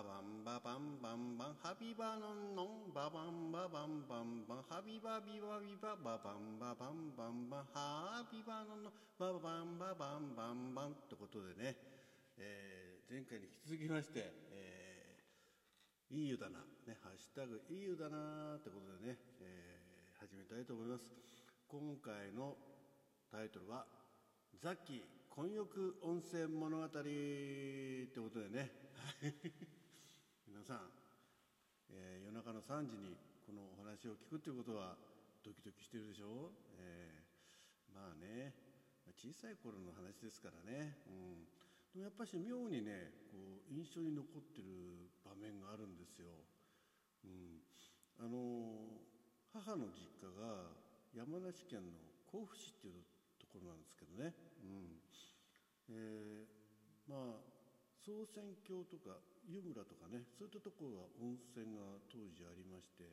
ババンババンバンバンハビバノンノンババンババンバンバンハビバビバビバババンババンバンバンハビバノンノンババンババンバンバンってことでね、えー、前回に引き続きまして、えー、いい湯だな、ね、ハッシュタグいい湯だなってことでね、えー、始めたいと思います。今回のタイトルは「ザッキー混浴温泉物語」ってことでね。皆さん、えー、夜中の3時にこのお話を聞くっていうことはドキドキしてるでしょう、えー、まあね小さい頃の話ですからね、うん、でもやっぱし妙にねこう印象に残ってる場面があるんですよ、うん、あの母の実家が山梨県の甲府市っていうところなんですけどね、うん。えー、まあ総選峡とか湯村とかねそういったところは温泉が当時ありまして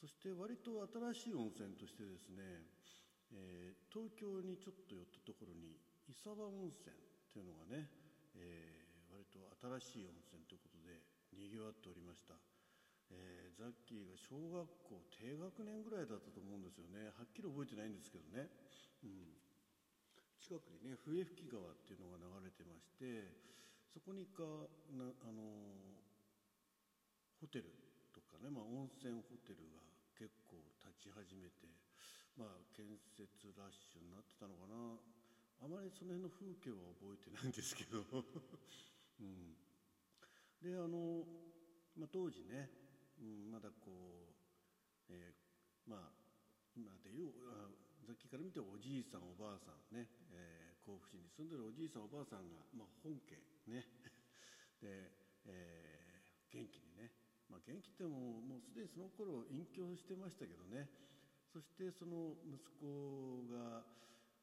そして割と新しい温泉としてですね、えー、東京にちょっと寄ったところに伊沢温泉っていうのがね、えー、割と新しい温泉ということでにぎわっておりました、えー、ザッキーが小学校低学年ぐらいだったと思うんですよね。はっきり覚えてないんですけどね、うん、近くにね笛吹川っていうのが流れてましてそこにかなあのホテルとかね、まあ、温泉ホテルが結構立ち始めて、まあ、建設ラッシュになってたのかな。あまりその辺の風景は覚えてないんですけど、うん、であの、まあ、当時ね、うん、まだこう、えー、まあ今でいうさっきから見ておじいさんおばあさんね、えー、甲府市に住んでるおじいさんおばあさんが、まあ、本家ね。で、えー、元気にね、まあ、元気ってももうすでにその頃隠居してましたけどね。そしてその息子が、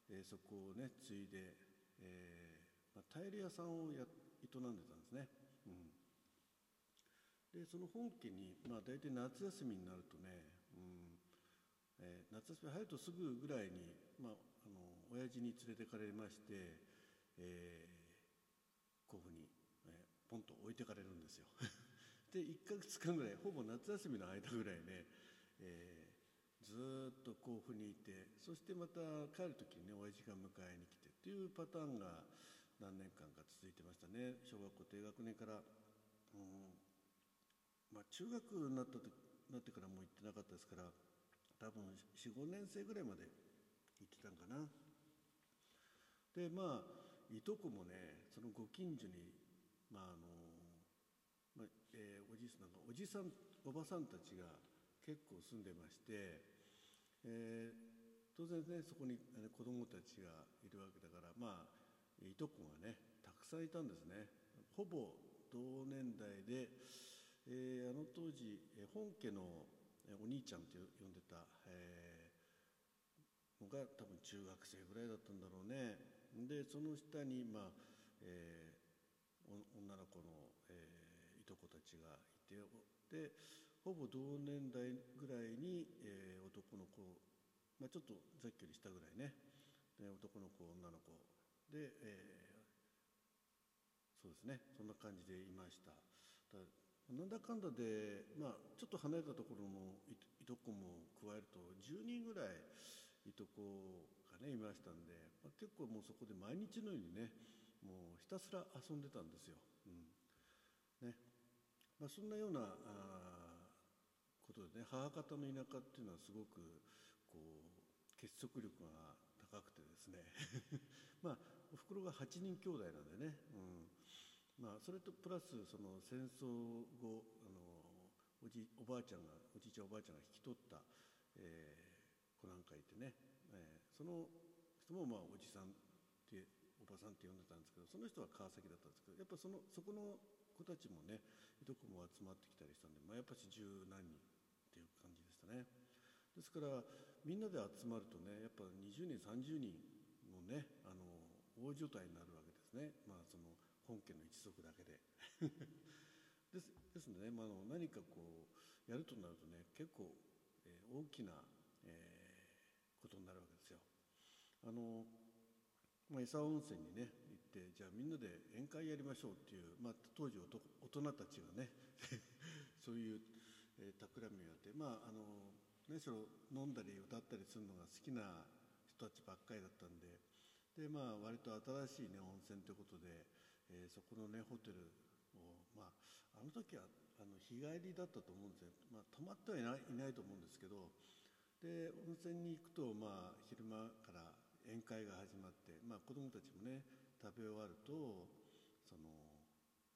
えー、そこをね継いで、えーまあ、タイル屋さんをや営んでたんですね。うん。でその本家に、まあ、大体夏休みになるとね、うん。えー、夏休み入るとすぐぐらいに、まあ、あの親父に連れてかれまして、えー、甲府に、えー、ポンと置いてかれるんですよ。で1か月間ぐらいほぼ夏休みの間ぐらいね、えー、ずっと甲府にいてそしてまた帰る時にね親父が迎えに来てっていうパターンが何年間か続いてましたね。小学校低学年から、うんまあ、中学になった時なってからもう行ってなかったですから多分45年生ぐらいまで行ってたんかな。でまあいとこもねそのご近所にまああの、まあえー、おじいさんおじさんおばさんたちが結構住んでまして、えー、当然ねそこに子供たちがいるわけだからまあいとこがねたくさんいたんですね。ほぼ同年代で、えー、あの当時本家のお兄ちゃんって呼んでた、えー、のが多分中学生ぐらいだったんだろうね。でその下に、まあえー、女の子の、えー、いとこたちがいてでほぼ同年代ぐらいに、えー、男の子、まあ、ちょっとざっきりしたぐらいね。で男の子女の子。で、えー、そうですね。そんな感じでいました。なんだかんだで、まあ、ちょっと離れたところのいとこも加えると10人ぐらいいとこがねいましたんで、まあ、結構もうそこで毎日のようにねもうひたすら遊んでたんですよ。うん。ね。まあ、そんなようなあことでね母方の田舎っていうのはすごくこう結束力が高くてですね。まあおふくろが8人兄弟なんでね、うん。まあ、それとプラスその戦争後あのおじおばあちゃんがおじいちゃんおばあちゃんが引き取った、えー、子なんかいてね、え、その人もまあおじさんっておばさんって呼んでたんですけどその人は川崎だったんですけどやっぱそのそこの子たちもねいとこも集まってきたりしたんで、まあ、やっぱし十何人っていう感じでしたね。ですからみんなで集まるとねやっぱ20人30人のねあの大所帯になるわけですね。まあその本家の一族だけで ですですのでね、まあ、何かこうやるとなるとね結構、えー、大きな、えー、ことになるわけですよ。あのまあ、伊佐温泉にね行ってじゃあみんなで宴会やりましょうっていう、まあ、当時男人たちがね そういう、えー、企みをやってまああの何しろ飲んだり歌ったりするのが好きな人たちばっかりだったんででまあ割と新しいね温泉ということで、えー、そこのねホテルをまああの時はあの日帰りだったと思うんですよ、まあ、泊まってはいないいないと思うんですけどで温泉に行くとまあ昼間から宴会が始まって、まあ、子供たちもね食べ終わるとその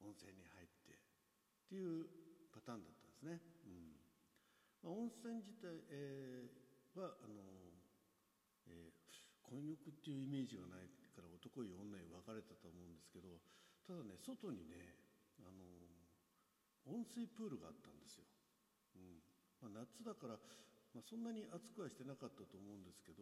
温泉に入ってっていうパターンだったんですね。うんまあ、温泉自体、えー、はあの、えー、混浴っていうイメージがないから男湯女湯分かれたと思うんですけどただね外にねあの温水プールがあったんですよ。うんまあ、夏だからまあ、そんなに暑くはしてなかったと思うんですけど、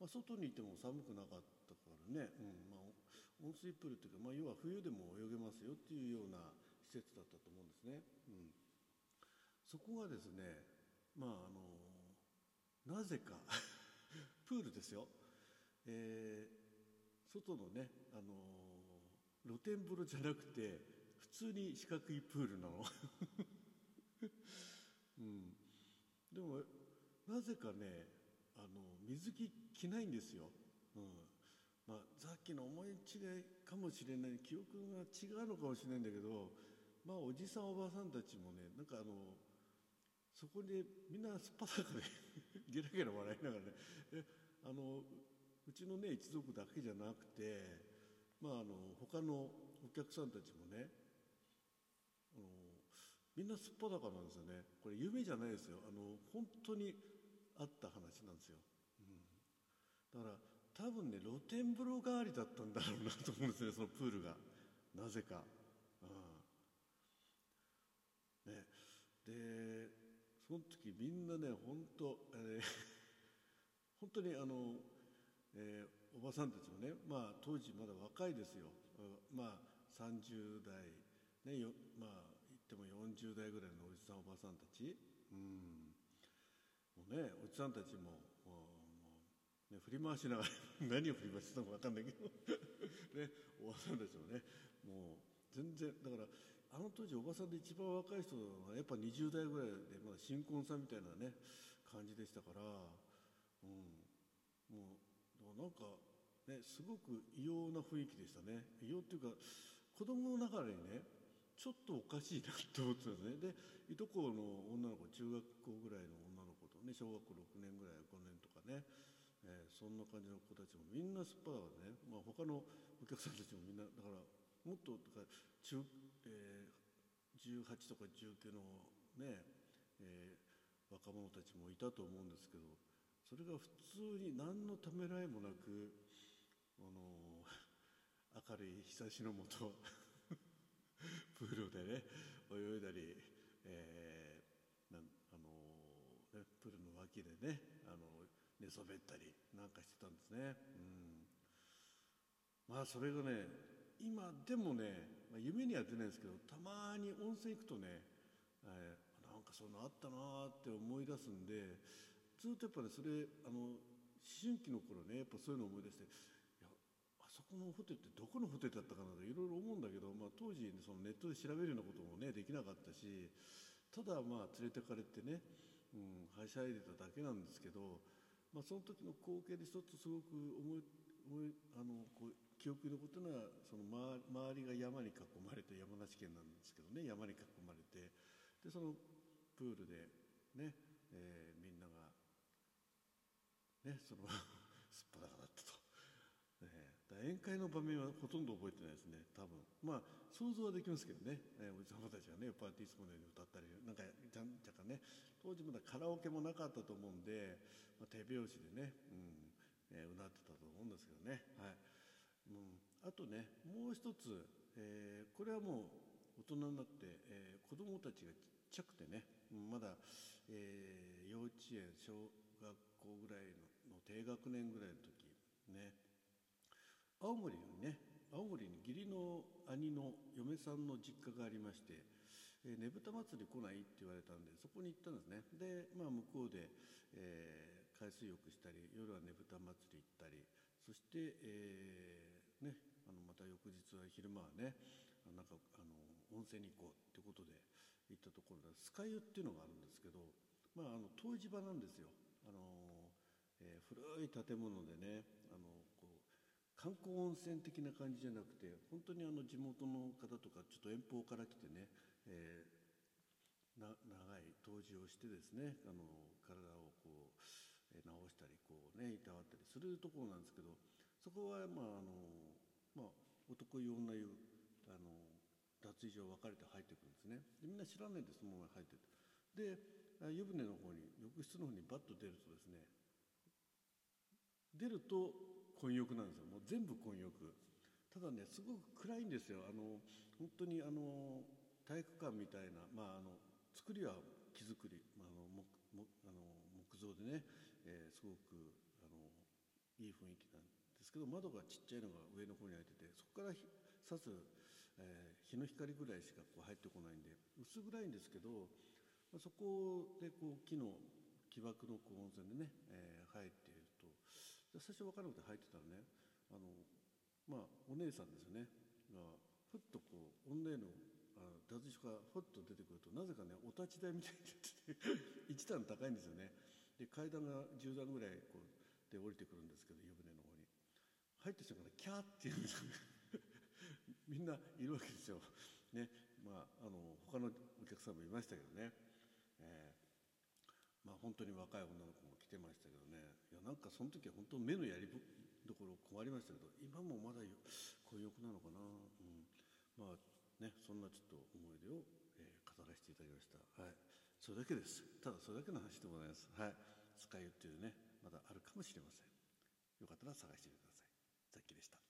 まあ、外にいても寒くなかったからね、うんまあ、温水プールっていうか、まあ、要は冬でも泳げますよっていうような施設だったと思うんですね。うん、そこがですね、まああのなぜか プールですよ、えー、外のね、あの露天風呂じゃなくて普通に四角いプールなの。うん、でもなぜかねあの水着着ないんですよ、うん。まあ、さっきの思い違いかもしれない記憶が違うのかもしれないんだけどまあおじさんおばさんたちもねなんかあのそこでみんなすっぱだかで ゲラゲラ笑いながらねあのうちのね一族だけじゃなくてまああの他のお客さんたちもねあのみんなすっぱだかなんですよね。これ夢じゃないですよ。あの本当にあった話なんですよ、うん、だから多分ね露天風呂代わりだったんだろうなと思うんですね そのプールが。なぜか、うん、ね。でその時みんなね本当、えー、本当にあの、えー、おばさんたちもねまあ当時まだ若いですよ。まあ30代ねよまあ言っても40代ぐらいのおじさんおばさんたち。うん。もうねおじさんたちももう、ね、振り回しながら 何を振り回してたのか分かんないけど ねおばさんたちもねもう全然だからあの当時おばさんで一番若い人はやっぱ20代ぐらいでまだ新婚さんみたいなね感じでしたから、うん、もうなんか、ね、すごく異様な雰囲気でしたね。異様っていうか子供の中でねちょっとおかしいなって思ってたんですね。でいとこの女の子中学校ぐらいのね小学校6年ぐらい5年とかね、えー、そんな感じの子たちもみんなすっぱだからね、まあ、他のお客さんたちもみんなだからもっとだか中、えー、18とか19のね、えー、若者たちもいたと思うんですけどそれが普通に何のためらいもなくあの明るい日差しのもとプールでね泳いだり、えー、ールの脇でねあの寝そべったりなんかしてたんですね。うん、まあそれがね今でもね、まあ、夢には出ないですけどたまに温泉行くとね、えー、なんかそういうのあったなって思い出すんでずっとやっぱ、ね、それあの思春期の頃ねやっぱそういうの思い出していやあそこのホテルってどこのホテルだったかなといろいろ思うんだけど、まあ、当時、そのネットで調べるようなこともねできなかったしただまあ連れてかれてね、うん、はしゃいでただけなんですけど、まあ、その時の光景で一つすごく思い思いあのこう記憶に残ったのはその周りが山に囲まれて山梨県なんですけどね山に囲まれてでそのプールでね、えー、みんながねそのすっぱだかだったと。え 宴会の場面はほとんど覚えてないですね多分。まあ想像はできますけどね、えー、おじさまたちがねパーティースモネに歌ったりなんかじゃんじゃかね。当時まだカラオケもなかったと思うんで、まあ、手拍子でね、うんえー、うなってたと思うんですけどね、はい。うん、あとねもう一つ、えー、これはもう大人になって、えー、子供たちがちっちゃくてねまだ、えー、幼稚園小学校ぐらいのの低学年ぐらいの時ね。青森にね青森に義理の兄の嫁さんの実家がありましてえねぶた祭り来ないって言われたんでそこに行ったんですねで、まあ、向こうで、えー、海水浴したり夜はねぶた祭り行ったりそして、えー、ね、あのまた翌日は昼間はねなんかあの温泉に行こうってことで行ったところで酸ヶ湯っていうのがあるんですけど、まあ、あの湯治場なんですよ。あのえー、古い建物でねあの観光温泉的な感じじゃなくて本当にあの地元の方とかちょっと遠方から来てね、えー、な長い湯治をしてですねあの体をこう、えー、治したりこうねいたわったりするところなんですけどそこはまああの、まあ、男湯女湯あの脱衣所分かれて入ってくるんですね。でみんな知らないでそのまま入ってるで湯船の方に浴室の方にバッと出るとですね出ると混浴なんですよ。もう全部混浴。ただねすごく暗いんですよ。あの本当にあの体育館みたいな、まあ、あの作りは木造り、まあ、あの木あの木造でね、えー、すごくあのいい雰囲気なんですけど窓がちっちゃいのが上の方に開いててそこからさす、えー、日の光ぐらいしかこう入ってこないんで薄暗いんですけど、まあ、そこでこう木の木枠の温泉でね、えー、入って最初分からなくて入ってたらねあのまあお姉さんですよね。がふっとこう女への脱衣所がふっと出てくるとなぜかねお立ち台みたいになってて 一段高いんですよね。で階段が10段ぐらいこうで降りてくるんですけど湯船の方に。入ってきたからキャーって言うんですよね。みんないるわけですよ。ねまああの他のお客さんもいましたけどね、えー、まあ本当に若い女の子かその時は本当目のやりどころ困りましたけど今もまだ混浴なのかな、うん、まあねそんなちょっと思い出を、えー、語らせていただきました。はい。それだけです。ただそれだけの話でございます。はい。使い湯っていうねまだあるかもしれません。よかったら探してみてください。さっきでした。